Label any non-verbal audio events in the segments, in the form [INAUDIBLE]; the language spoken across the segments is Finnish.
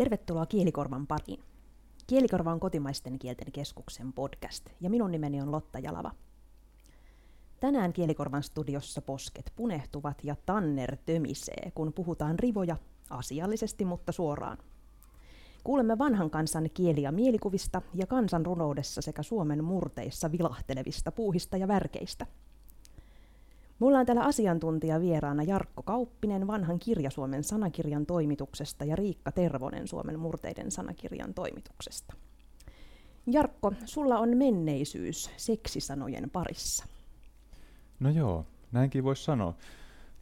Tervetuloa Kielikorvan pariin. Kielikorva on kotimaisten kielten keskuksen podcast ja minun nimeni on Lotta Jalava. Tänään Kielikorvan studiossa posket punehtuvat ja tanner tömisee, kun puhutaan rivoja asiallisesti, mutta suoraan. Kuulemme vanhan kansan kieli- ja mielikuvista ja kansan runoudessa sekä Suomen murteissa vilahtelevista puuhista ja värkeistä – Mulla on täällä asiantuntija vieraana Jarkko Kauppinen vanhan kirjasuomen sanakirjan toimituksesta ja Riikka Tervonen Suomen murteiden sanakirjan toimituksesta. Jarkko, sulla on menneisyys seksisanojen parissa. No joo, näinkin voisi sanoa.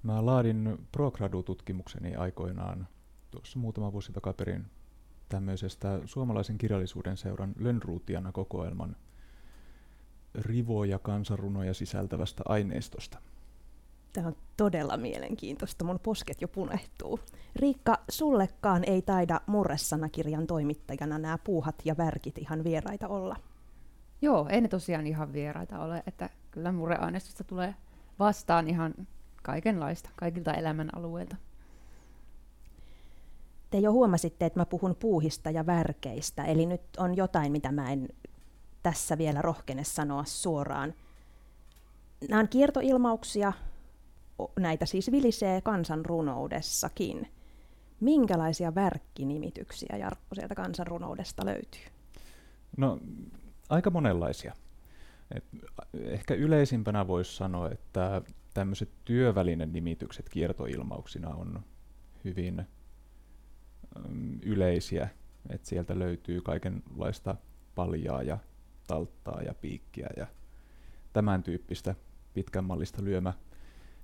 Mä laadin ProGradu-tutkimukseni aikoinaan tuossa muutama vuosi takaperin tämmöisestä suomalaisen kirjallisuuden seuran Lönnruutiana kokoelman rivoja kansanrunoja sisältävästä aineistosta. Tämä on todella mielenkiintoista. Mun posket jo punehtuu. Riikka, sullekaan ei taida murresanakirjan toimittajana nämä puuhat ja värkit ihan vieraita olla. Joo, ei ne tosiaan ihan vieraita ole, että kyllä murreaineistosta tulee vastaan ihan kaikenlaista, kaikilta elämänalueilta. Te jo huomasitte, että mä puhun puuhista ja värkeistä, eli nyt on jotain, mitä mä en tässä vielä rohkene sanoa suoraan. Nämä on kiertoilmauksia, näitä siis vilisee kansanrunoudessakin. Minkälaisia värkkinimityksiä, Jarkko, sieltä kansanrunoudesta löytyy? No, aika monenlaisia. Et ehkä yleisimpänä voisi sanoa, että tämmöiset työvälinen nimitykset kiertoilmauksina on hyvin mm, yleisiä. Et sieltä löytyy kaikenlaista paljaa ja talttaa ja piikkiä ja tämän tyyppistä pitkän mallista lyömä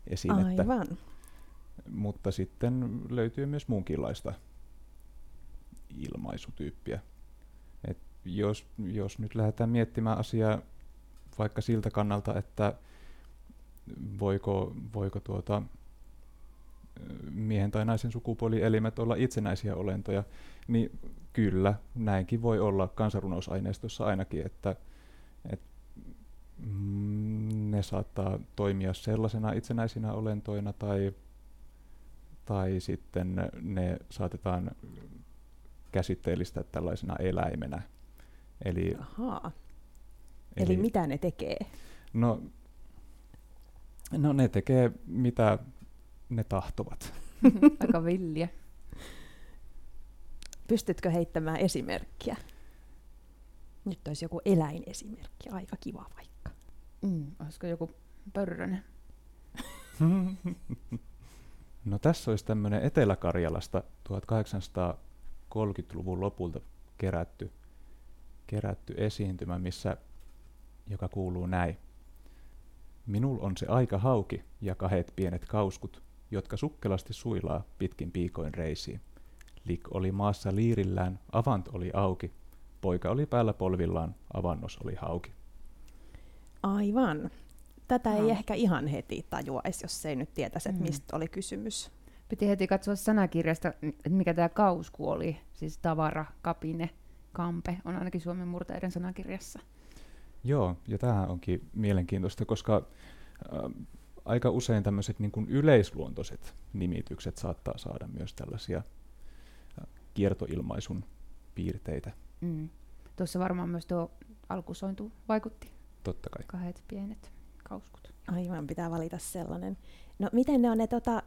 esinettä. Aivan. Mutta sitten löytyy myös muunkinlaista ilmaisutyyppiä. Et jos, jos nyt lähdetään miettimään asiaa vaikka siltä kannalta, että voiko, voiko tuota, miehen tai naisen sukupuolielimet olla itsenäisiä olentoja, niin kyllä, näinkin voi olla kansanrunousaineistossa ainakin, että, että Mm, ne saattaa toimia sellaisena itsenäisinä olentoina tai, tai sitten ne saatetaan käsitteellistä tällaisena eläimenä. Eli, Ahaa. Eli, eli mitä ne tekee? No, no ne tekee mitä ne tahtovat. [LAUGHS] Aika villiä. Pystytkö heittämään esimerkkiä? Nyt olisi joku eläinesimerkki, aika kiva vaikka. Mm, olisiko joku pörrönen? [LAUGHS] no tässä olisi tämmöinen Etelä-Karjalasta 1830-luvun lopulta kerätty, kerätty esiintymä, missä, joka kuuluu näin. Minul on se aika hauki ja kahet pienet kauskut, jotka sukkelasti suilaa pitkin piikoin reisiin. Lik oli maassa liirillään, avant oli auki, poika oli päällä polvillaan, avannos oli hauki. Aivan. Tätä no. ei ehkä ihan heti tajuaisi, jos ei nyt tietäisi, että mm. mistä oli kysymys. Piti heti katsoa sanakirjasta, että mikä tämä kausku oli, siis tavara, kapine, kampe, on ainakin Suomen murteiden sanakirjassa. Joo, ja tämä onkin mielenkiintoista, koska äh, aika usein tämmöiset niin kuin yleisluontoiset nimitykset saattaa saada myös tällaisia äh, kiertoilmaisun piirteitä. Mm. Tuossa varmaan myös tuo alkusointu vaikutti. Totta kai. Kahdet pienet kauskut. Aivan, pitää valita sellainen. No miten ne on ne tota,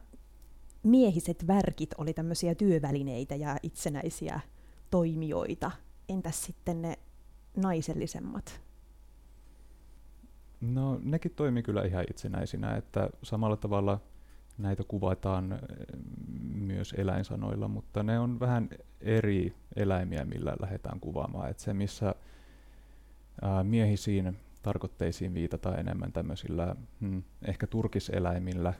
miehiset värkit, oli tämmöisiä työvälineitä ja itsenäisiä toimijoita. Entäs sitten ne naisellisemmat? No nekin toimii kyllä ihan itsenäisinä, että samalla tavalla näitä kuvataan eh, myös eläinsanoilla, mutta ne on vähän eri eläimiä, millä lähdetään kuvaamaan. Et se, missä ää, miehisiin tarkoitteisiin viitata enemmän tämmöisillä hmm, ehkä turkiseläimillä,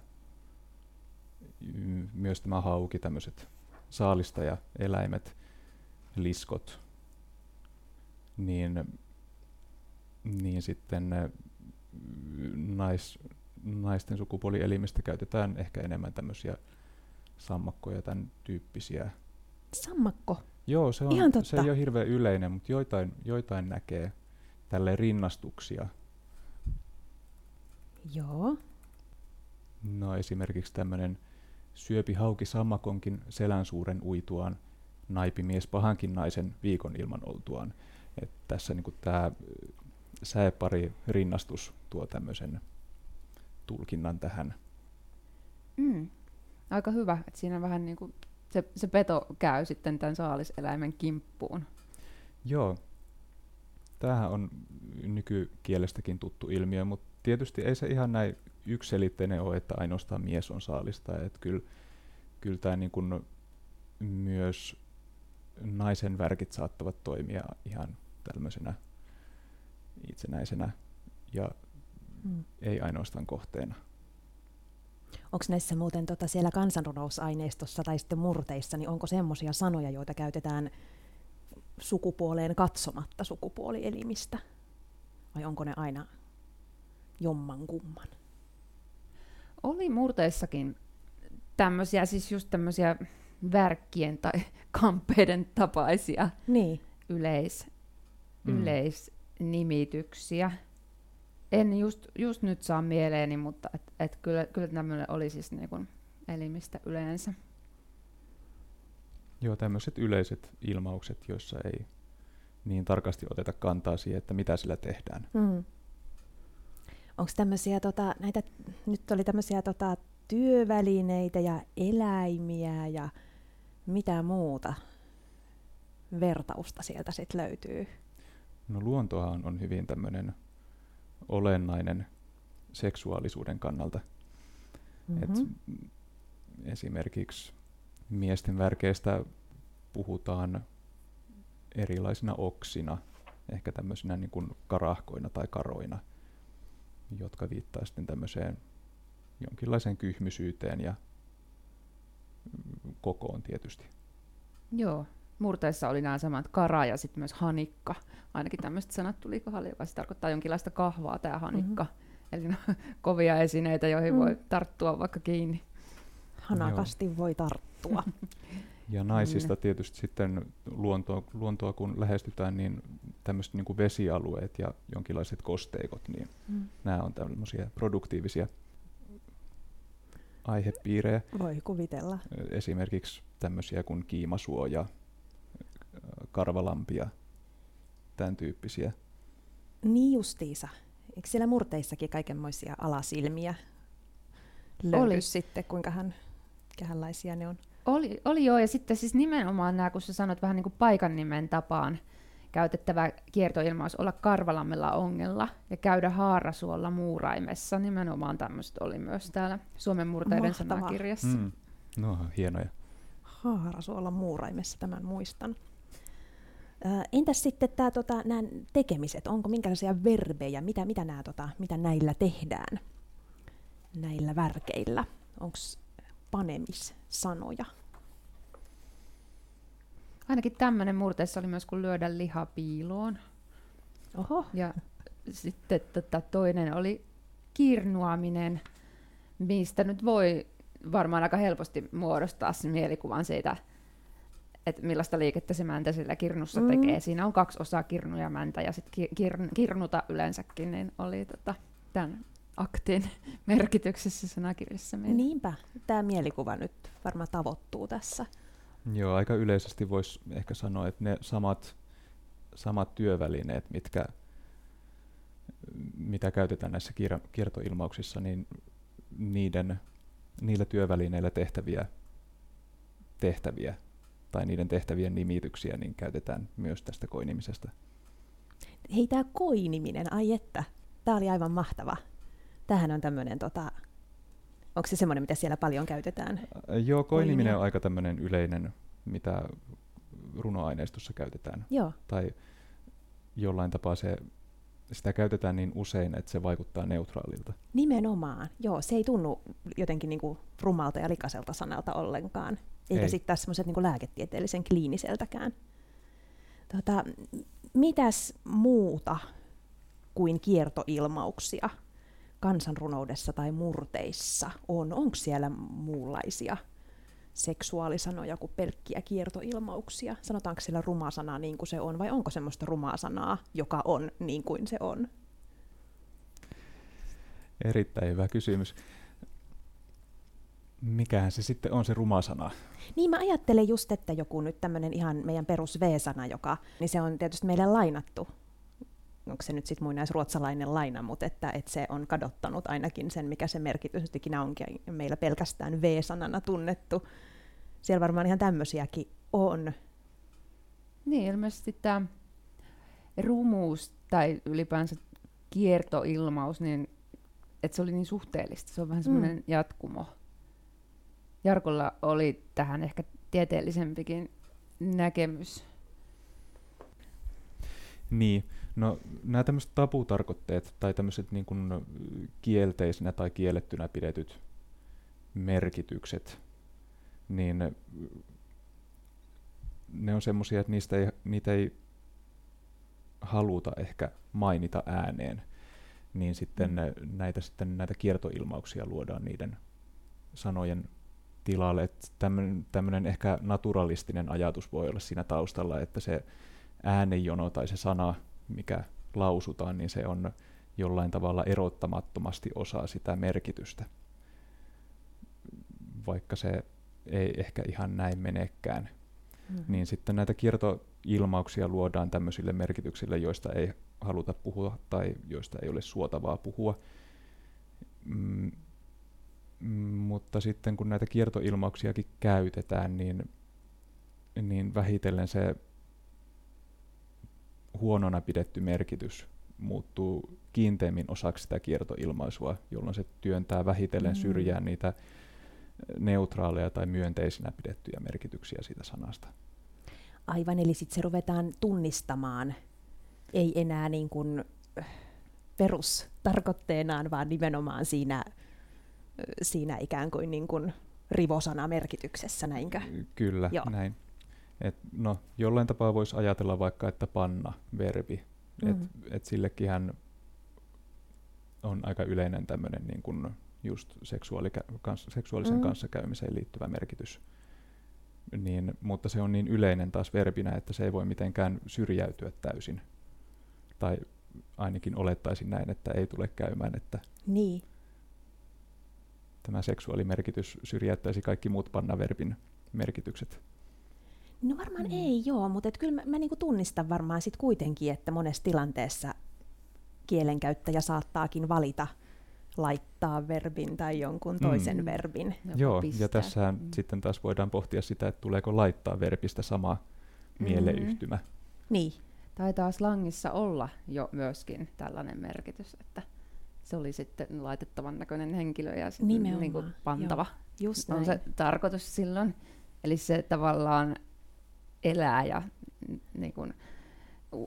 myös tämä hauki, tämmöiset saalistaja-eläimet, liskot, niin, niin sitten nais, naisten sukupuolielimistä käytetään ehkä enemmän tämmöisiä sammakkoja, tämän tyyppisiä. Sammakko? Joo, se, on, se ei ole hirveän yleinen, mutta joitain, joitain näkee tälle rinnastuksia. Joo. No esimerkiksi tämmöinen syöpi hauki sammakonkin selän suuren uituaan, naipi mies pahankin naisen viikon ilman oltuaan. Et tässä niin tämä sääpari rinnastus tuo tämmöisen tulkinnan tähän. Mm. Aika hyvä, että siinä vähän niin kuin se, se peto käy sitten tämän saaliseläimen kimppuun. Joo. Tämähän on nykykielestäkin tuttu ilmiö, mutta tietysti ei se ihan näin ykselitteinen ole, että ainoastaan mies on saalista. Että kyllä, kyllä tämä niin kuin myös naisen värkit saattavat toimia ihan tämmöisenä itsenäisenä ja mm. ei ainoastaan kohteena. Onko näissä muuten tota siellä kansanrunousaineistossa tai sitten murteissa, niin onko semmoisia sanoja, joita käytetään sukupuoleen katsomatta sukupuolielimistä? Vai onko ne aina jomman kumman? Oli murteissakin tämmöisiä, siis just tämmöisiä värkkien tai [LAUGHS] kampeiden tapaisia niin. yleis, mm. yleisnimityksiä. En just, just nyt saa mieleeni, mutta et, et kyllä, kyllä tämmöinen oli siis niinku elimistä yleensä. Joo, tämmöiset yleiset ilmaukset, joissa ei niin tarkasti oteta kantaa siihen, että mitä sillä tehdään. Mm. Onko tämmöisiä, tota, näitä, nyt oli tämmöisiä tota, työvälineitä ja eläimiä ja mitä muuta vertausta sieltä sitten löytyy? No luontohan on hyvin tämmöinen olennainen seksuaalisuuden kannalta. Mm-hmm. Et esimerkiksi miesten värkeistä puhutaan erilaisina oksina, ehkä tämmöisinä niin kuin karahkoina tai karoina, jotka viittaa sitten tämmöiseen jonkinlaiseen kyhmysyyteen ja kokoon tietysti. Joo, murteissa oli nämä samat kara ja sitten myös hanikka. Ainakin tämmöiset sanat tuli kohdalle, joka tarkoittaa jonkinlaista kahvaa tämä hanikka. Mm-hmm. Eli no, [LAUGHS] kovia esineitä, joihin mm. voi tarttua vaikka kiinni. Hanakasti Joo. voi tarttua. [LAUGHS] Ja naisista tietysti sitten luontoa, luontoa kun lähestytään, niin tämmöiset niin vesialueet ja jonkinlaiset kosteikot, niin mm. nämä on tämmöisiä produktiivisia aihepiirejä. Voi kuvitella. Esimerkiksi tämmöisiä kuin kiimasuoja, karvalampia, tämän tyyppisiä. Niin justiisa. Eikö siellä murteissakin kaikenmoisia alasilmiä löydy Oli. sitten, kuinka hän, kähänlaisia ne on? Oli, oli joo, ja sitten siis nimenomaan nämä, kun sä sanot vähän niin kuin paikan nimen tapaan, käytettävä kiertoilmaus olla Karvalammella ongella ja käydä Haarasuolla muuraimessa. Nimenomaan tämmöistä oli myös täällä Suomen murteiden Mahtavaa. sanakirjassa. Mm. No, hienoja. Haarasuolla muuraimessa, tämän muistan. entäs sitten tää, tota, nämä tekemiset, onko minkälaisia verbejä, mitä, mitä, nää, tota, mitä näillä tehdään, näillä värkeillä? Onko panemissanoja? Ainakin tämmöinen murteessa oli myös, kun lyödä liha piiloon. Oho. Ja sitten tota, toinen oli kirnuaminen, mistä nyt voi varmaan aika helposti muodostaa sen mielikuvan siitä, että millaista liikettä se mäntä sillä kirnussa mm. tekee. Siinä on kaksi osaa, kirnu ja mäntä, ja sitten kir- kirnuta yleensäkin niin oli tota, tämän aktin [LAUGHS] merkityksessä sanakirjassa. Meillä. Niinpä, tämä mielikuva nyt varmaan tavoittuu tässä. Joo, aika yleisesti voisi ehkä sanoa, että ne samat, samat työvälineet, mitkä, mitä käytetään näissä kier- kiertoilmauksissa, niin niiden, niillä työvälineillä tehtäviä tehtäviä tai niiden tehtävien nimityksiä niin käytetään myös tästä koinimisesta. Hei, tämä koiniminen, ai että, tämä oli aivan mahtava. Tähän on tämmöinen tota, Onko se semmoinen, mitä siellä paljon käytetään? Joo, koiniminen on aika tämmöinen yleinen, mitä runoaineistossa käytetään. Joo. Tai jollain tapaa se, sitä käytetään niin usein, että se vaikuttaa neutraalilta. Nimenomaan, joo. Se ei tunnu jotenkin niinku rumalta ja likaiselta sanalta ollenkaan. Eikä sitten taas semmoiset niinku lääketieteellisen kliiniseltäkään. Tota, mitäs muuta kuin kiertoilmauksia kansanrunoudessa tai murteissa on? Onko siellä muunlaisia seksuaalisanoja kuin pelkkiä kiertoilmauksia? Sanotaanko siellä ruma sana niin kuin se on, vai onko semmoista rumaa sanaa, joka on niin kuin se on? Erittäin hyvä kysymys. Mikähän se sitten on se ruma sana? Niin mä ajattelen just, että joku nyt tämmöinen ihan meidän perus V-sana, joka, niin se on tietysti meille lainattu. Onko se nyt sitten muinaisruotsalainen laina, mutta että, että se on kadottanut ainakin sen, mikä se merkitys nyt ikinä onkin, meillä pelkästään V-sanana tunnettu. Siellä varmaan ihan tämmöisiäkin on. Niin, ilmeisesti tämä rumuus tai ylipäänsä kiertoilmaus, niin että se oli niin suhteellista. Se on vähän semmoinen mm. jatkumo. Jarkolla oli tähän ehkä tieteellisempikin näkemys. Niin, no nämä tämmöiset taputarkoitteet tai tämmöiset niin kuin kielteisinä tai kiellettynä pidetyt merkitykset, niin ne on semmoisia, että niistä ei, niitä ei haluta ehkä mainita ääneen, niin sitten mm. näitä, sitten näitä kiertoilmauksia luodaan niiden sanojen tilalle. Tämmöinen ehkä naturalistinen ajatus voi olla siinä taustalla, että se äänejono tai se sana, mikä lausutaan, niin se on jollain tavalla erottamattomasti osa sitä merkitystä. Vaikka se ei ehkä ihan näin menekään. Mm. Niin sitten näitä kiertoilmauksia luodaan tämmöisille merkityksille, joista ei haluta puhua tai joista ei ole suotavaa puhua. Mm, mutta sitten kun näitä kiertoilmauksiakin käytetään, niin, niin vähitellen se huonona pidetty merkitys muuttuu kiinteimmin osaksi sitä kiertoilmaisua, jolloin se työntää vähitellen mm. syrjään niitä neutraaleja tai myönteisinä pidettyjä merkityksiä siitä sanasta. Aivan, eli sitten se ruvetaan tunnistamaan, ei enää niin kuin perustarkoitteenaan, vaan nimenomaan siinä, siinä ikään kuin, niin kuin rivosana merkityksessä, näinkö? Kyllä, Joo. näin. Et no, jollain tapaa voisi ajatella vaikka, että panna verbi, mm. et sillekin on aika yleinen tämmöinen niin kuin just seksuaalikä- kans, seksuaalisen mm. kanssakäymiseen liittyvä merkitys. Niin, mutta se on niin yleinen taas verbinä, että se ei voi mitenkään syrjäytyä täysin. Tai ainakin olettaisin näin, että ei tule käymään, että niin. tämä seksuaalimerkitys syrjäyttäisi kaikki muut pannaverbin merkitykset. No varmaan mm. ei joo, mutta et kyllä mä, mä niinku tunnistan varmaan sit kuitenkin, että monessa tilanteessa kielenkäyttäjä saattaakin valita laittaa verbin tai jonkun mm. toisen mm. verbin. Joo, pistää. ja tässä mm. sitten taas voidaan pohtia sitä, että tuleeko laittaa verbistä sama mm. mieleyhtymä. Niin. Taitaa slangissa olla jo myöskin tällainen merkitys, että se oli sitten laitettavan näköinen henkilö ja sitten niin kuin pantava. Joo, just on se tarkoitus silloin. Eli se tavallaan elää ja niin kuin,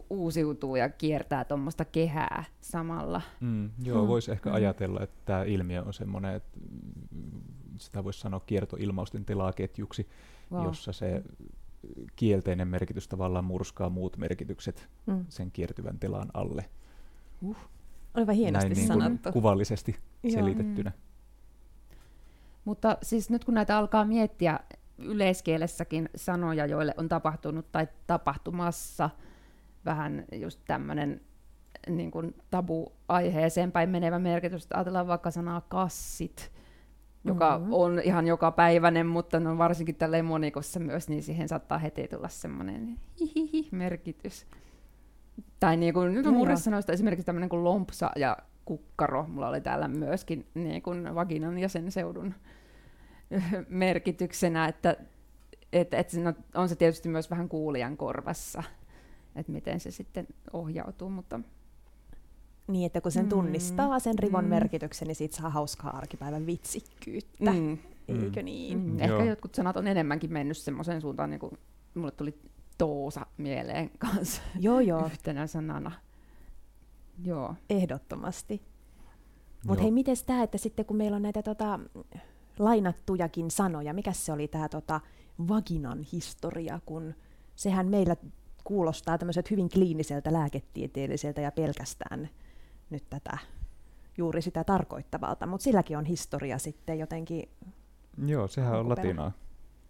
uusiutuu ja kiertää tuommoista kehää samalla. Mm, joo, voisi ehkä mm. ajatella, että tämä ilmiö on semmoinen, että sitä voisi sanoa kiertoilmausten tilaketjuksi, wow. jossa se kielteinen merkitys tavallaan murskaa muut merkitykset mm. sen kiertyvän tilan alle. Uh. Oliva hienosti Näin niin sanottu. kuvallisesti selitettynä. Mm. Mutta siis nyt kun näitä alkaa miettiä yleiskielessäkin sanoja, joille on tapahtunut tai tapahtumassa vähän just tämmöinen niin kuin tabu-aiheeseen päin menevä merkitys. Ajatellaan vaikka sanaa kassit, joka mm-hmm. on ihan joka päiväinen, mutta no varsinkin tällä monikossa myös, niin siihen saattaa heti tulla semmoinen merkitys. Tai niin kuin, nyt on no sanoista esimerkiksi tämmöinen kuin lompsa ja kukkaro. Mulla oli täällä myöskin niin kuin vaginan ja sen seudun [LAUGHS] merkityksenä, että et, et no, on se tietysti myös vähän kuulijan korvassa, että miten se sitten ohjautuu, mutta niin, että kun sen mm. tunnistaa sen rivon mm. merkityksen, niin siitä saa hauskaa arkipäivän vitsikkyyttä. Mm. Eikö niin? Mm. Ehkä Joo. jotkut sanat on enemmänkin mennyt semmoiseen suuntaan, niin kuin mulle tuli toosa mieleen [LAUGHS] kanssa joo, joo. yhtenä sanana. Joo. Ehdottomasti. Mutta hei, miten tämä, että sitten kun meillä on näitä tota, lainattujakin sanoja, mikä se oli tämä tota, vaginan historia, kun sehän meillä kuulostaa tämmöiset hyvin kliiniseltä, lääketieteelliseltä ja pelkästään nyt tätä juuri sitä tarkoittavalta, mutta silläkin on historia sitten jotenkin. Joo, sehän on latinaa.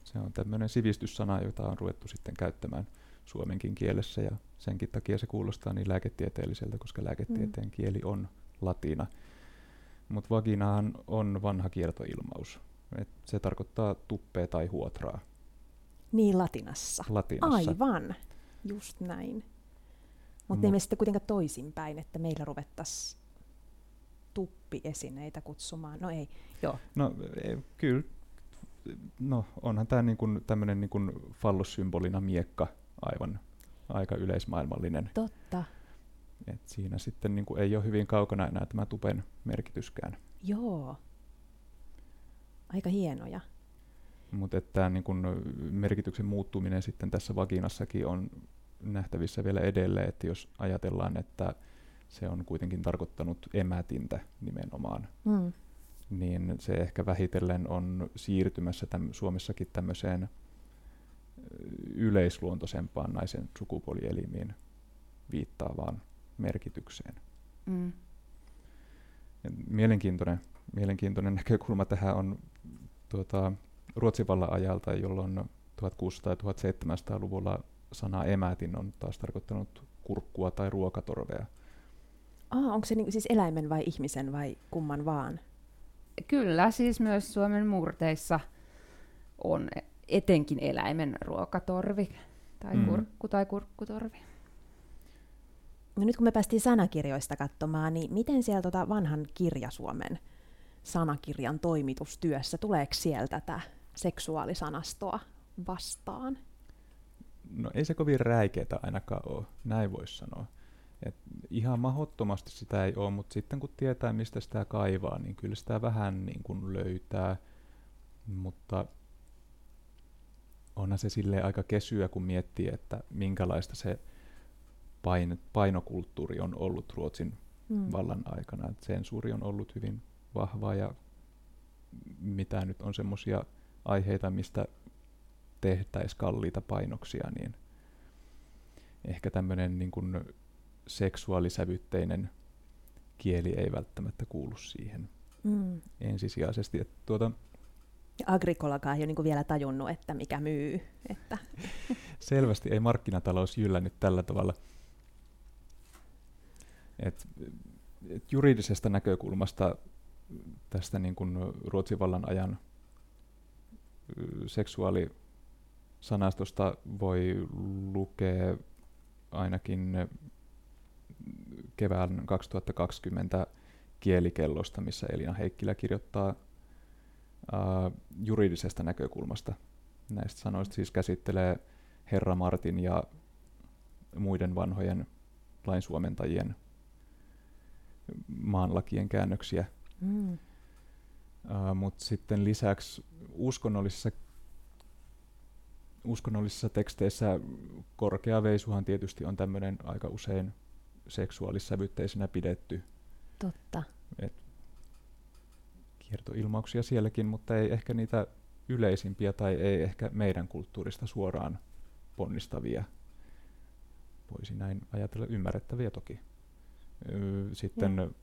Se on tämmöinen sivistyssana, jota on ruvettu sitten käyttämään suomenkin kielessä ja senkin takia se kuulostaa niin lääketieteelliseltä, koska lääketieteen mm. kieli on latina. Mutta vaginahan on vanha kiertoilmaus. Et se tarkoittaa tuppea tai huotraa Niin latinassa. latinassa. Aivan, just näin. Mutta Mut- emme sitten kuitenkaan toisinpäin, että meillä ruvettaisiin tuppiesineitä kutsumaan. No ei, joo. No e, kyllä, no onhan tämä niin tämmöinen niin fallossymbolina miekka aivan aika yleismaailmallinen. Totta. Et siinä sitten niin ei ole hyvin kaukana enää tämä tupen merkityskään. Joo. Aika hienoja. Mutta tämä niin merkityksen muuttuminen sitten tässä vaginassakin on nähtävissä vielä edelleen, että jos ajatellaan, että se on kuitenkin tarkoittanut emätintä nimenomaan, Mm. niin se ehkä vähitellen on siirtymässä täm, Suomessakin tämmöiseen yleisluontoisempaan naisen sukupuolielimiin viittaavaan merkitykseen. Mm. Ja mielenkiintoinen, mielenkiintoinen näkökulma tähän on tuota, Ruotsin vallan ajalta, jolloin 1600- ja 1700-luvulla sana emätin on taas tarkoittanut kurkkua tai ruokatorvea. Ah, onko se niinku siis eläimen vai ihmisen vai kumman vaan? Kyllä, siis myös Suomen murteissa on etenkin eläimen ruokatorvi tai Mm. kurkku tai kurkkutorvi. No nyt kun me päästiin sanakirjoista katsomaan, niin miten siellä tota vanhan kirjasuomen sanakirjan toimitustyössä, tuleeko sieltä tätä seksuaalisanastoa vastaan? No ei se kovin räikeätä ainakaan ole, näin voisi sanoa. Et ihan mahottomasti sitä ei ole, mutta sitten kun tietää, mistä sitä kaivaa, niin kyllä sitä vähän niin kuin löytää. Mutta onhan se sille aika kesyä, kun miettii, että minkälaista se pain, painokulttuuri on ollut Ruotsin Hmm. vallan aikana. Et sensuuri on ollut hyvin vahvaa ja mitä nyt on semmoisia aiheita, mistä tehtäisiin kalliita painoksia, niin ehkä tämmöinen niin kuin seksuaalisävytteinen kieli ei välttämättä kuulu siihen Mm. ensisijaisesti. Et tuota, Ja Agricolakaan ei ole niinku vielä tajunnut, että mikä myy. Että, [LAUGHS] selvästi ei markkinatalous jyllännyt tällä tavalla. Et, et juridisesta näkökulmasta tästä niin kuin Ruotsin vallan ajan seksuaalisanastosta voi lukea ainakin kevään 2020 kielikellosta, missä Elina Heikkilä kirjoittaa ää, juridisesta näkökulmasta näistä sanoista. Siis käsittelee Herra Martin ja muiden vanhojen lainsuomentajien maanlakien käännöksiä. mm. Uh, Mutta sitten lisäksi uskonnollisissa, uskonnollisissa teksteissä korkea veisuhan tietysti on tämmöinen aika usein seksuaalissävytteisenä pidetty Totta. kiertoilmauksia sielläkin, mutta ei ehkä niitä yleisimpiä tai ei ehkä meidän kulttuurista suoraan ponnistavia. Voisi näin ajatella ymmärrettäviä toki. Sitten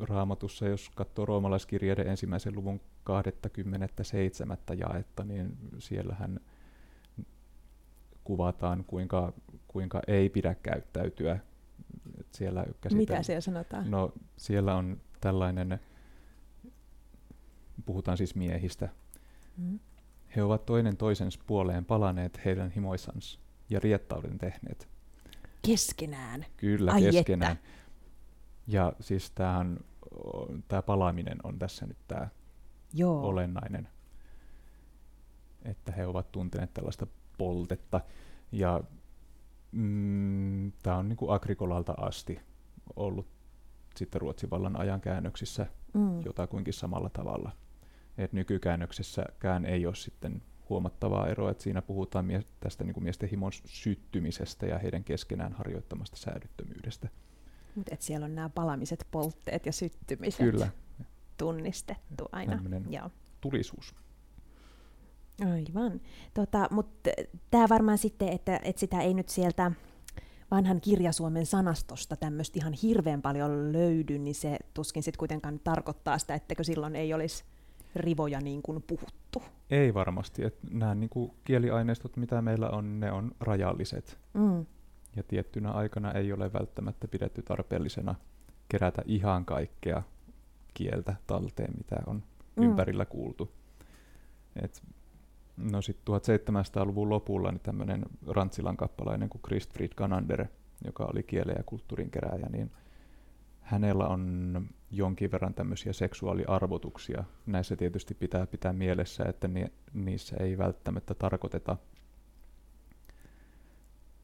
raamatussa, jos katsoo roomalaiskirjeiden ensimmäisen luvun 27. jaetta, niin siellähän kuvataan, kuinka, kuinka ei pidä käyttäytyä. Siellä Mitä siellä sanotaan? No siellä on tällainen, puhutaan siis miehistä. Mm. He ovat toinen toisensa puoleen palaneet heidän himoissansa ja riettauden tehneet. Keskenään. Kyllä, Ai keskenään. Ja siis tämähän, tämä palaaminen on tässä nyt tämä Joo. olennainen, että he ovat tunteneet tällaista poltetta. Ja mm, tämä on niin kuin Agrikolalta asti ollut sitten Ruotsin vallan ajan käännöksissä Mm. jotakuinkin samalla tavalla. Et nykykäännöksessäkään ei ole sitten huomattavaa eroa, että siinä puhutaan mie- tästä niin kuin miesten himon syttymisestä ja heidän keskenään harjoittamasta säädyttömyydestä. Mut et siellä on nämä palamiset, poltteet ja syttymiset Kyllä, tunnistettu aina. Joo. tulisuus. Aivan. Tota, Mutta tämä varmaan sitten, että, että sitä ei nyt sieltä vanhan kirjasuomen sanastosta tämmöistä ihan hirveän paljon löydy, niin se tuskin sitten kuitenkaan tarkoittaa sitä, ettekö silloin ei olisi rivoja niin kuin puhuttu. Ei varmasti. että nämä niin kuin kieliaineistot, mitä meillä on, ne on rajalliset. Mm. Ja tiettynä aikana ei ole välttämättä pidetty tarpeellisena kerätä ihan kaikkea kieltä talteen, mitä on mm. ympärillä kuultu. Et, no sitten 1700-luvun lopulla niin tämmöinen Rantsilan kappalainen kuin Christfried Kanander, joka oli kielen ja kulttuurin kerääjä, niin hänellä on jonkin verran tämmöisiä seksuaaliarvotuksia. Näissä tietysti pitää pitää mielessä, että ni, niissä ei välttämättä tarkoiteta,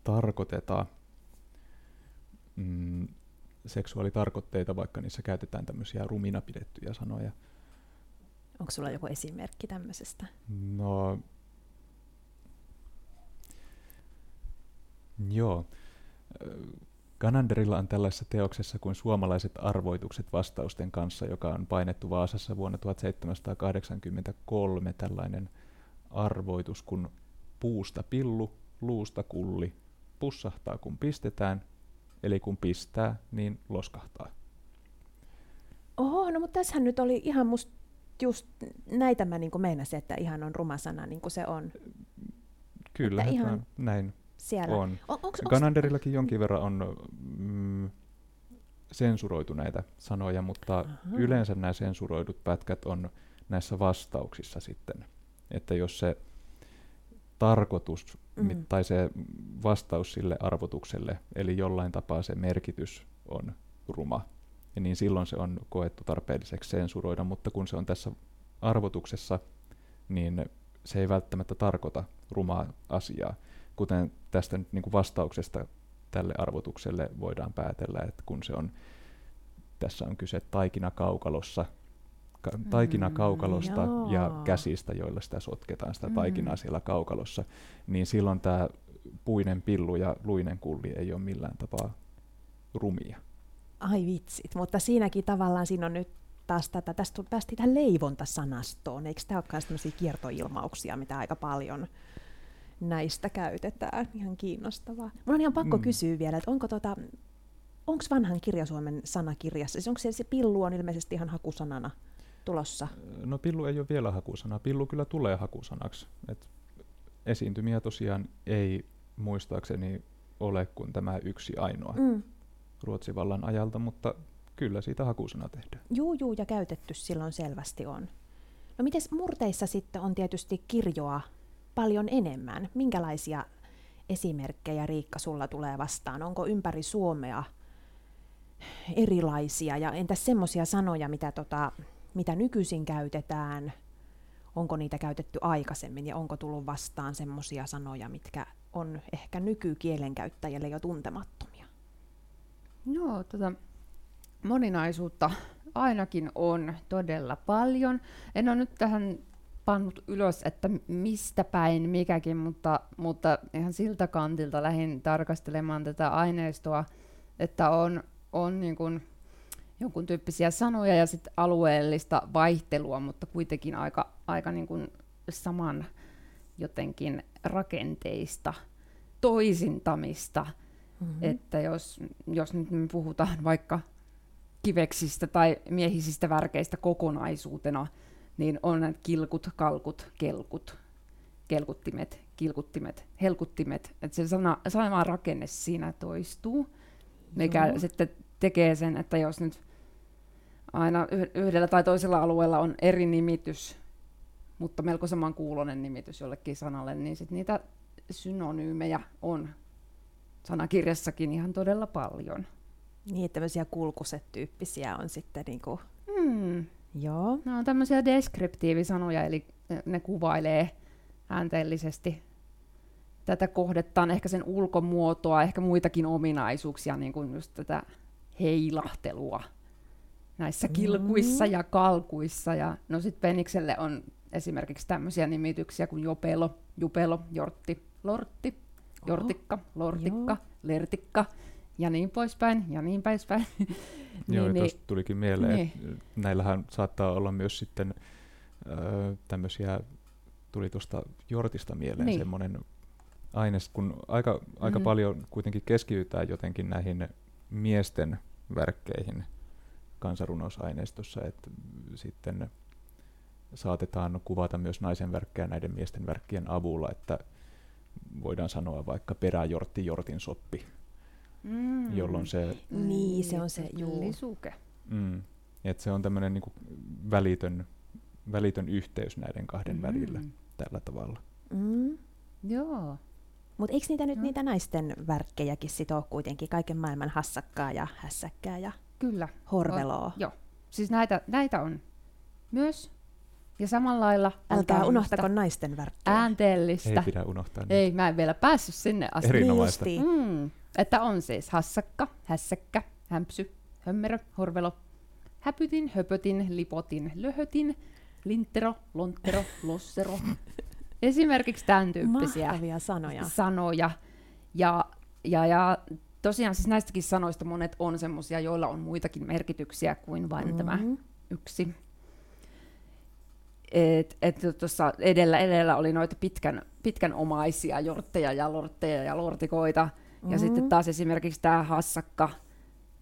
tarkoiteta mm, seksuaalitarkoitteita, vaikka niissä käytetään tämmöisiä rumina pidettyjä sanoja. Onko sulla joku esimerkki tämmöisestä? No, joo. Kananderilla on tällaisessa teoksessa kuin Suomalaiset arvoitukset vastausten kanssa, joka on painettu Vaasassa vuonna 1783 tällainen arvoitus kun puusta pillu, luusta kulli, pussahtaa kun pistetään, eli kun pistää, niin loskahtaa. Oho, no mutta tässähän nyt oli ihan musta just näitä mä niin meinasin, että ihan on ruma sana niin kuin se on. Kyllä, että ihan näin siellä. on. on onks, Kananderillakin jonkin verran on mm, sensuroitu näitä sanoja, mutta Aha. yleensä nämä sensuroidut pätkät on näissä vastauksissa sitten. Että jos se tarkoitus mm. tai se vastaus sille arvotukselle, eli jollain tapaa se merkitys on ruma, niin silloin se on koettu tarpeelliseksi sensuroida, mutta kun se on tässä arvotuksessa, niin se ei välttämättä tarkoita rumaa asiaa. Kuten tästä nyt niin kuin vastauksesta tälle arvotukselle voidaan päätellä, että kun se on, tässä on kyse taikinakaukalossa, ka, taikinakaukalosta mm, ja käsistä, joilla sitä sotketaan sitä taikinaa mm. siellä kaukalossa, niin silloin tämä puinen pillu ja luinen kulli ei ole millään tapaa rumia. Ai vitsit, mutta siinäkin tavallaan siinä on nyt taas tätä, tästä päästiin tähän leivontasanastoon, eikö tämä olekaan sellaisia kiertoilmauksia, mitä aika paljon näistä käytetään, ihan kiinnostavaa. Mun on ihan pakko mm. kysyä vielä, että onko tota, onko vanhan kirjasuomen sanakirjassa, siis onko se, se pillu on ilmeisesti ihan hakusanana tulossa? No pillu ei ole vielä hakusana, pillu kyllä tulee hakusanaksi. Et esiintymiä tosiaan ei muistaakseni ole kuin tämä yksi ainoa. Mm. Ruotsivallan ajalta, mutta kyllä siitä hakusana tehdään. Juu, juu, ja käytetty silloin selvästi on. No miten murteissa sitten on tietysti kirjoa paljon enemmän? Minkälaisia esimerkkejä Riikka sulla tulee vastaan? Onko ympäri Suomea erilaisia? Ja entäs semmoisia sanoja, mitä, tota, mitä nykyisin käytetään? Onko niitä käytetty aikaisemmin ja onko tullut vastaan semmoisia sanoja, mitkä on ehkä nykykielenkäyttäjälle jo tuntemattomia? Joo, tota, moninaisuutta ainakin on todella paljon. En ole nyt tähän pannut ylös, että mistä päin mikäkin, mutta, mutta ihan siltä kantilta lähdin tarkastelemaan tätä aineistoa, että on, on niin kuin jonkun tyyppisiä sanoja ja sitten alueellista vaihtelua, mutta kuitenkin aika, aika niin kuin saman jotenkin rakenteista toisintamista – Mm-hmm. Että jos, jos nyt me puhutaan vaikka kiveksistä tai miehisistä värkeistä kokonaisuutena, niin on näitä kilkut, kalkut, kelkut, kelkuttimet, kilkuttimet, helkuttimet. Että se sana, sama rakenne siinä toistuu, mikä Joo. sitten tekee sen, että jos nyt aina yhdellä tai toisella alueella on eri nimitys, mutta melko saman kuulonen nimitys jollekin sanalle, niin sit niitä synonyymejä on sanakirjassakin ihan todella paljon. Niin, tämmöisiä kulkuset-tyyppisiä on sitten niin kuin... Joo. Ne on tämmöisiä deskriptiivisanoja, eli ne kuvailee äänteellisesti tätä kohdettaan, ehkä sen ulkomuotoa, ehkä muitakin ominaisuuksia, niin kuin just tätä heilahtelua näissä kilkuissa mm. ja kalkuissa. Ja no sitten Penikselle on esimerkiksi tämmöisiä nimityksiä kuin jopelo, jupelo, jortti, lortti, jortikka, lortikka, Joo. lertikka ja niin poispäin ja niin poispäin. [LAUGHS] Joo, niin, niin, tulikin mieleen, niin. että näillähän saattaa olla myös sitten ö, tämmöisiä, tuli tuosta jortista mieleen niin. semmoinen aines, kun aika, aika mm-hmm. paljon kuitenkin keskitytään jotenkin näihin miesten värkkeihin kansanrunousaineistossa, että sitten saatetaan kuvata myös naisen värkkejä näiden miesten värkkien avulla, että voidaan sanoa vaikka peräjortti jortin soppi, mm. jolloin se... Niin, se on se, juu. Lisuke. Mm, että se on tämmöinen niinku välitön välitön yhteys näiden kahden mm. välillä tällä tavalla. Mm. Joo. Mutta eikö niitä nyt no. niitä naisten värkkejäkin sit ole kuitenkin kaiken maailman hassakkaa ja hässäkkää ja Kyllä. horveloa? On, joo. Siis näitä, näitä on myös. Ja samalla lailla... Älkää unohtako naisten värkkejä. Äänteellistä. Ei pidä unohtaa. Niin. Ei, mä en vielä päässyt sinne asti. Erinomaista. Mm, että on siis hassakka, hässäkkä, hämpsy, hömmerö, horvelo, häpytin, höpötin, lipotin, löhötin, linttero, lonttero, [LAUGHS] lossero. Esimerkiksi tämän tyyppisiä Mahtavia sanoja. sanoja. Ja, ja, ja tosiaan siis näistäkin sanoista monet on semmoisia, joilla on muitakin merkityksiä kuin vain mm-hmm. tämä yksi. Et, et tuossa edellä, edellä oli noita pitkän, pitkän omaisia jortteja ja lortteja ja lortikoita. Mm-hmm. Ja sitten taas esimerkiksi tämä hassakka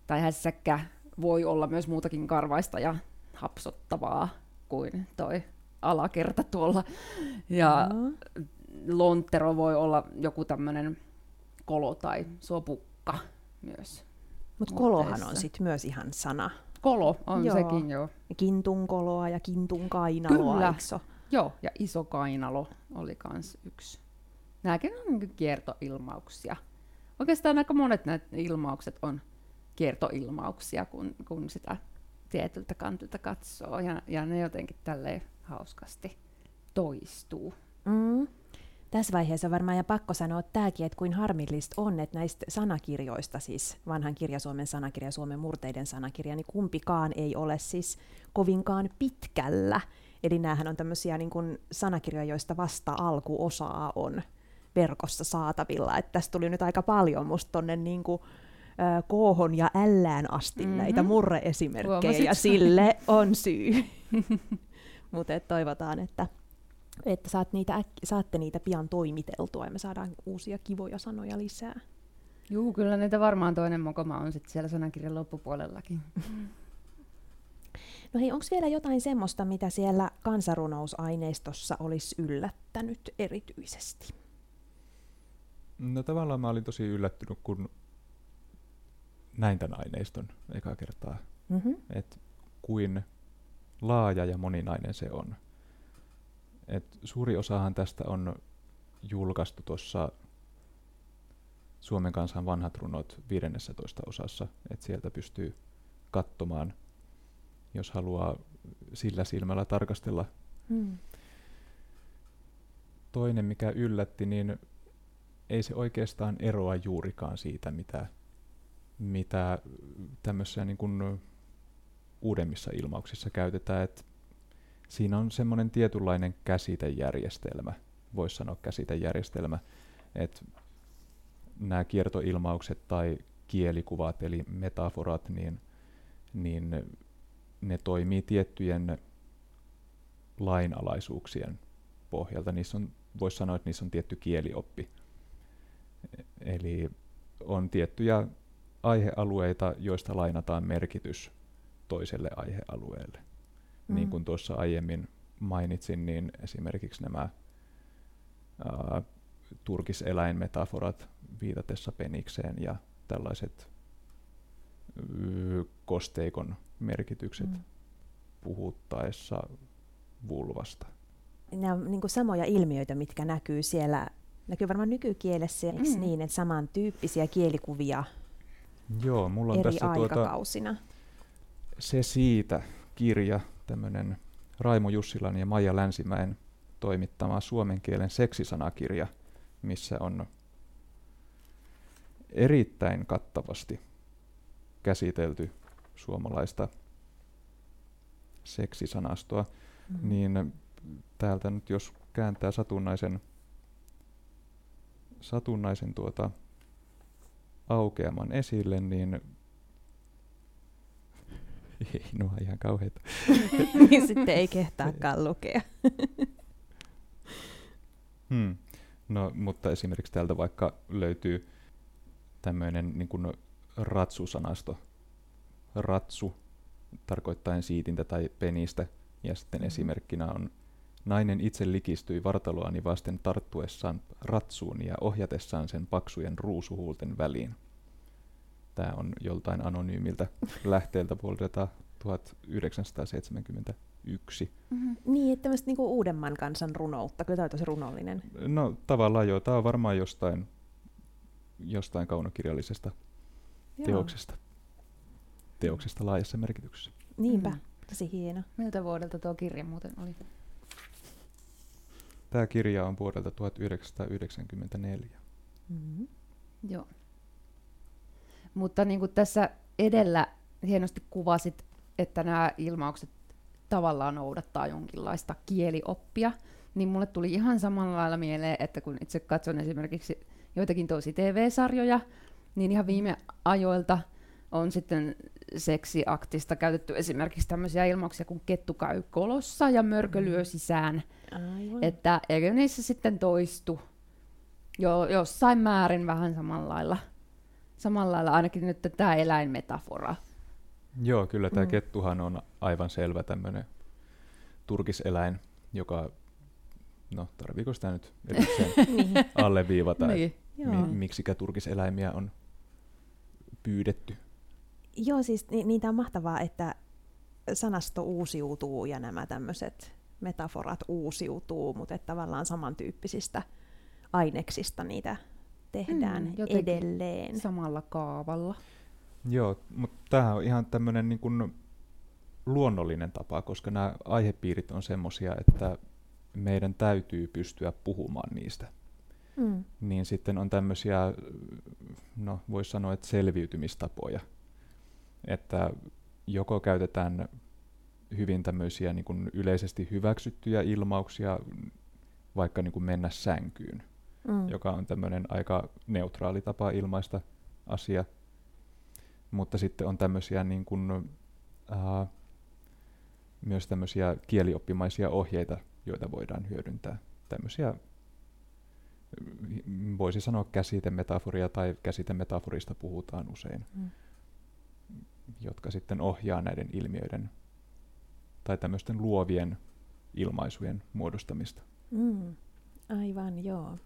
tai hässäkkä voi olla myös muutakin karvaista ja hapsottavaa kuin toi alakerta tuolla. Ja mm. lonttero voi olla joku tämmöinen kolo tai sopukka myös. Mutta kolohan on sitten myös ihan sana. Kolo on joo. sekin, joo. Kintun koloa ja kintun kainaloa, Kyllä. Eikso? Joo, ja iso kainalo oli kans yksi. Nämäkin on niin kiertoilmauksia. Oikeastaan aika monet näitä ilmaukset on kiertoilmauksia, kun, kun sitä tietyltä kantilta katsoo, ja, ja ne jotenkin tälleen hauskasti toistuu. Mm. Tässä vaiheessa varmaan ja pakko sanoa tämäkin, että kuin harmillista on, että näistä sanakirjoista, siis vanhan kirja Suomen sanakirja, Suomen murteiden sanakirja, niin kumpikaan ei ole siis kovinkaan pitkällä. Eli näähän on tämmöisiä niin kuin sanakirjoja, joista vasta alkuosaa on verkossa saatavilla. Että tästä tuli nyt aika paljon musta tonne niin kuin, kohon ja ällään asti mm-hmm. näitä murreesimerkkejä, ja sille on syy. [LAUGHS] Mutta toivotaan, että, että saat niitä äk- saatte niitä pian toimiteltua ja me saadaan uusia kivoja sanoja lisää. Juu, kyllä niitä varmaan toinen mokoma on sitten siellä sanakirjan loppupuolellakin. No hei, onko vielä jotain semmoista, mitä siellä kansarunousaineistossa olisi yllättänyt erityisesti? No tavallaan mä olin tosi yllättynyt, kun näin tämän aineiston eka kertaa. Mm-hmm. Et kuin laaja ja moninainen se on. Et suuri osahan tästä on julkaistu tuossa Suomen kansan vanhat runot 15 osassa, että sieltä pystyy katsomaan, jos haluaa sillä silmällä tarkastella. Hmm. Toinen, mikä yllätti, niin ei se oikeastaan eroa juurikaan siitä, mitä, mitä tämmöisiä niin kuin uudemmissa ilmauksissa käytetään, että siinä on semmoinen tietynlainen käsitejärjestelmä, voisi sanoa käsitejärjestelmä, että nämä kiertoilmaukset tai kielikuvat eli metaforat, niin, niin ne toimii tiettyjen lainalaisuuksien pohjalta. Niissä on, voisi sanoa, että niissä on tietty kielioppi. Eli on tiettyjä aihealueita, joista lainataan merkitys toiselle aihealueelle. Mm. Niin kuin tuossa aiemmin mainitsin, niin esimerkiksi nämä ää, turkiseläinmetaforat viitatessa penikseen ja tällaiset ö, kosteikon merkitykset mm. puhuttaessa vulvasta. Nämä on niin samoja ilmiöitä, mitkä näkyy siellä, näkyy varmaan nykykielessä, eikö mm. niin, että samantyyppisiä kielikuvia Joo, mulla on eri tässä tuota aikakausina. Tuota, se siitä kirja, tämmöinen Raimo Jussilan ja Maija Länsimäen toimittama suomen kielen seksisanakirja, missä on erittäin kattavasti käsitelty suomalaista seksisanastoa, mm-hmm. niin täältä nyt jos kääntää satunnaisen, satunnaisen tuota aukeaman esille, niin [LAUGHS] ei no ihan kauheita. [LAUGHS] niin sitten ei kehtaakaan lukea. [LAUGHS] hmm. No, mutta esimerkiksi täältä vaikka löytyy tämmöinen niin kuin ratsusanasto. Ratsu tarkoittaen siitintä tai penistä. Ja sitten mm-hmm. esimerkkinä on Nainen itse likistyi vartaloani vasten tarttuessaan ratsuun ja ohjatessaan sen paksujen ruusuhuulten väliin. Tämä on joltain anonyymiltä lähteeltä vuodelta 1979. yksi. Mm-hmm. Niin, että tämmöistä niinku uudemman kansan runoutta. Kyllä tämä on tosi runollinen. No tavallaan joo, tämä on varmaan jostain, jostain kaunokirjallisesta Joo. teoksesta, teoksesta laajassa merkityksessä. Niinpä, Mm. tosi hieno. Miltä vuodelta tuo kirja muuten oli? Tämä kirja on vuodelta 1994. Mm-hmm. Joo. Mutta niin kuin tässä edellä hienosti kuvasit, että nämä ilmaukset tavallaan noudattaa jonkinlaista kielioppia, niin mulle tuli ihan samalla lailla mieleen, että kun itse katson esimerkiksi joitakin tosi TV-sarjoja, niin ihan viime ajoilta on sitten seksiaktista käytetty esimerkiksi tämmöisiä ilmauksia kuin kettu käy kolossa ja mörkö lyö sisään. Aivan. Että eikö niissä sitten toistu jo, jossain määrin vähän samalla lailla, samalla lailla ainakin nyt tämä eläinmetafora. Joo, kyllä tämä Mm. kettuhan on aivan selvä tämmöinen turkiseläin, joka, no tarviiko sitä nyt erikseen [LAUGHS] niin. alleviivata, niin. Mi- miksikä turkiseläimiä on pyydetty. Joo, siis ni- niitä on mahtavaa, että sanasto uusiutuu ja nämä tämmöiset metaforat uusiutuu, mutta että tavallaan samantyyppisistä aineksista niitä tehdään Mm, edelleen. Samalla kaavalla. Joo, mutta tämähän on ihan tämmöinen niin kuin luonnollinen tapa, koska nämä aihepiirit on semmoisia, että meidän täytyy pystyä puhumaan niistä. Mm. Niin sitten on tämmöisiä, no voisi sanoa, että selviytymistapoja. Että joko käytetään hyvin tämmöisiä niin kuin yleisesti hyväksyttyjä ilmauksia, vaikka niin kuin mennä sänkyyn, Mm. joka on tämmöinen aika neutraali tapa ilmaista asia. Mutta sitten on tämmöisiä niin kuin, äh, myös tämmöisiä kielioppimaisia ohjeita, joita voidaan hyödyntää. Tämmöisiä, mm, voisi sanoa käsitemetaforia tai käsitemetaforista puhutaan usein, Mm. Jotka sitten ohjaa näiden ilmiöiden tai tämmöisten luovien ilmaisujen muodostamista. Mm. Aivan, joo.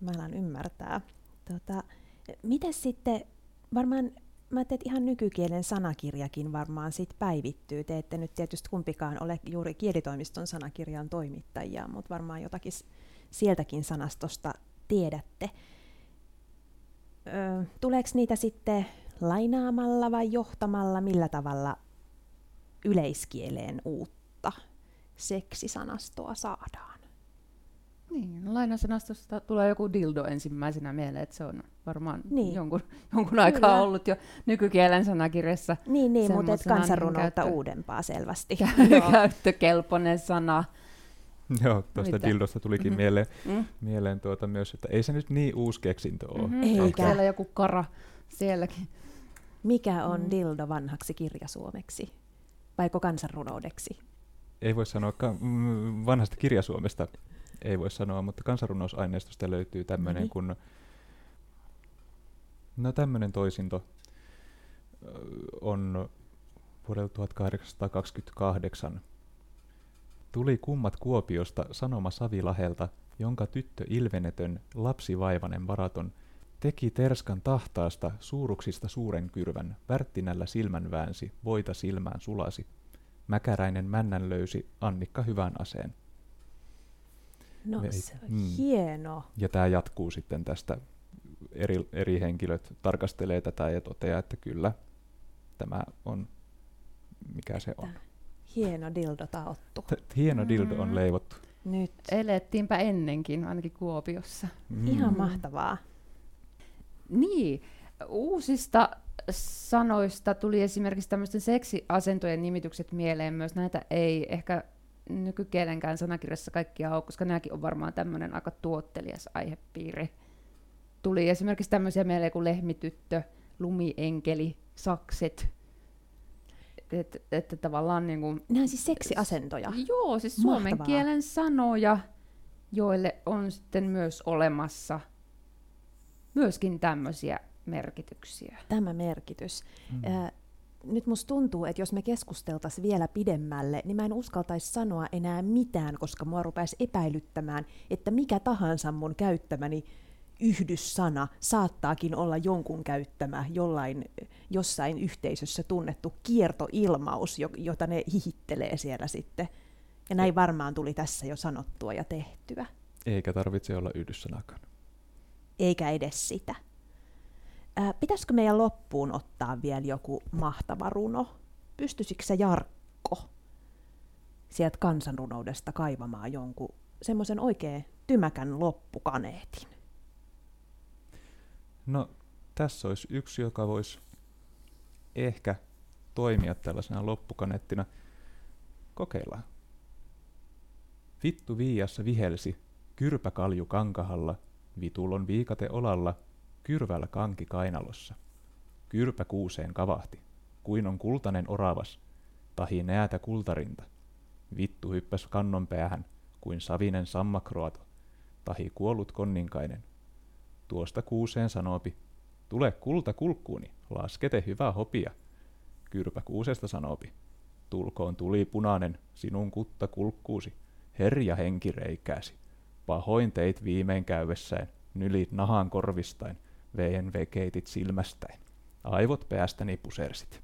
Mä alan ymmärtää. Tota, miten sitten, varmaan, mä ajattelin, että ihan nykykielen sanakirjakin varmaan sit päivittyy. Te ette nyt tietysti kumpikaan ole juuri kielitoimiston sanakirjan toimittajia, mutta varmaan jotakin sieltäkin sanastosta tiedätte. Ö, tuleeko niitä sitten lainaamalla vai johtamalla, millä tavalla yleiskieleen uutta seksisanastoa saadaan? Niin, no lainasanastosta tulee joku dildo ensimmäisenä mieleen, että se on varmaan Niin. niin. jonkun, jonkun aikaa Kyllä. ollut jo nykykielen sanakirjassa Niin, niin mutta et Semmosena kansanrunoutta niin uudempaa selvästi. [LAUGHS] käyttökelpoinen sana. Joo, tuosta Mitä? dildosta tulikin Mhm. mieleen, Mm? mieleen tuota myös, että ei se nyt niin uusi keksintö ole. Mm-hmm. Eikä. Siellä joku kara sielläkin. Mikä on Mm. dildo vanhaksi kirjasuomeksi? Vaiko kansanrunoudeksi? Ei voi sanoa ka- mm, vanhasta kirjasuomesta, ei voi sanoa, mutta kansanrunousaineistosta löytyy tämmöinen Noniin. kun No tämmöinen toisinto on vuodelta 1828. Tuli kummat Kuopiosta sanoma Savilahelta, jonka tyttö ilvenetön, lapsivaivanen varaton, teki terskan tahtaasta suuruksista suuren kyrvän, värttinällä silmän väänsi, voita silmään sulasi. Mäkäräinen männän löysi, Annikka hyvän aseen. No Me se on mm. hieno. Ja tämä jatkuu sitten tästä, eri, eri henkilöt tarkastelee tätä ja toteaa, että kyllä, tämä on, mikä se on. Hieno dildo taottu. T- Hieno dildo on Mm. leivottu. Nyt Elettiinpä ennenkin, ainakin Kuopiossa. Mm. ihan mahtavaa. Niin, uusista sanoista tuli esimerkiksi tämmöisten seksiasentojen nimitykset mieleen myös. Näitä ei ehkä nykykielenkään sanakirjassa kaikkia ole, koska nämäkin on varmaan tämmöinen aika tuottelias aihepiiri. Tuli esimerkiksi tämmöisiä mieleen kuin lehmityttö, lumienkeli, sakset. Että et, tavallaan niin kuin, Nämä siis seksiasentoja. Joo, siis suomen Mahtavaa. kielen sanoja, joille on sitten myös olemassa myöskin tämmöisiä merkityksiä. Tämä merkitys. Mm. Nyt musta tuntuu, että jos me keskusteltaisiin vielä pidemmälle, niin mä en uskaltaisi sanoa enää mitään, koska mua rupeaisi epäilyttämään, että mikä tahansa mun käyttämäni yhdyssana saattaakin olla jonkun käyttämä jollain, jossain yhteisössä tunnettu kiertoilmaus, jota ne hihittelee siellä sitten. Ja näin varmaan tuli tässä jo sanottua ja tehtyä. Eikä tarvitse olla yhdyssanakaan. Eikä edes sitä. Ää, pitäisikö meidän loppuun ottaa vielä joku mahtava runo? Pystyisikö se Jarkko sieltä kansanrunoudesta kaivamaan jonkun semmoisen oikein tymäkän loppukaneetin? No, tässä olisi yksi, joka voisi ehkä toimia tällaisena loppukaneettina. Kokeillaan. Vittu viiassa vihelsi, kyrpäkalju kankahalla, vitulon viikate olalla, kyrvällä kanki kainalossa. Kyrpä kuuseen kavahti, kuin on kultainen oravas, tahi näätä kultarinta. Vittu hyppäs kannon päähän, kuin savinen sammakroato, tahi kuollut konninkainen. Tuosta kuuseen sanopi, tule kulta kulkkuuni, laskete hyvä hopia. Kyrpä kuusesta sanopi, tulkoon tuli punainen, sinun kutta kulkkuusi, herja henki reikääsi. Pahoin teit viimein käyvessään, nylit nahan korvistain, veien vekeitit silmästäin. Aivot päästäni pusersit.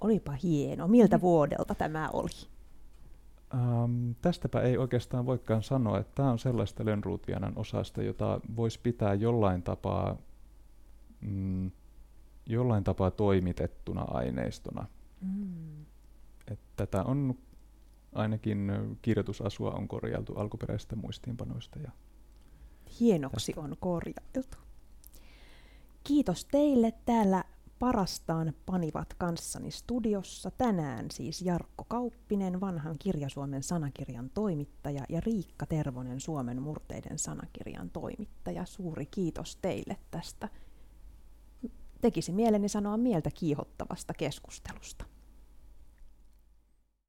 Olipa hieno. Miltä mm. vuodelta tämä oli? Ähm, tästäpä ei oikeastaan voikaan sanoa, että tämä on sellaista Lönnruutianan osasta, jota voisi pitää jollain tapaa, mm, jollain tapaa toimitettuna aineistona. Mm. Että tätä on ainakin kirjoitusasua on korjailtu alkuperäisistä muistiinpanoista. Ja Hienoksi tästä. on korjailtu. Kiitos teille täällä parastaan panivat kanssani studiossa tänään siis Jarkko Kauppinen, vanhan Kirjasuomen sanakirjan toimittaja ja Riikka Tervonen, Suomen murteiden sanakirjan toimittaja. Suuri kiitos teille tästä. Tekisi mieleni sanoa mieltä kiihottavasta keskustelusta.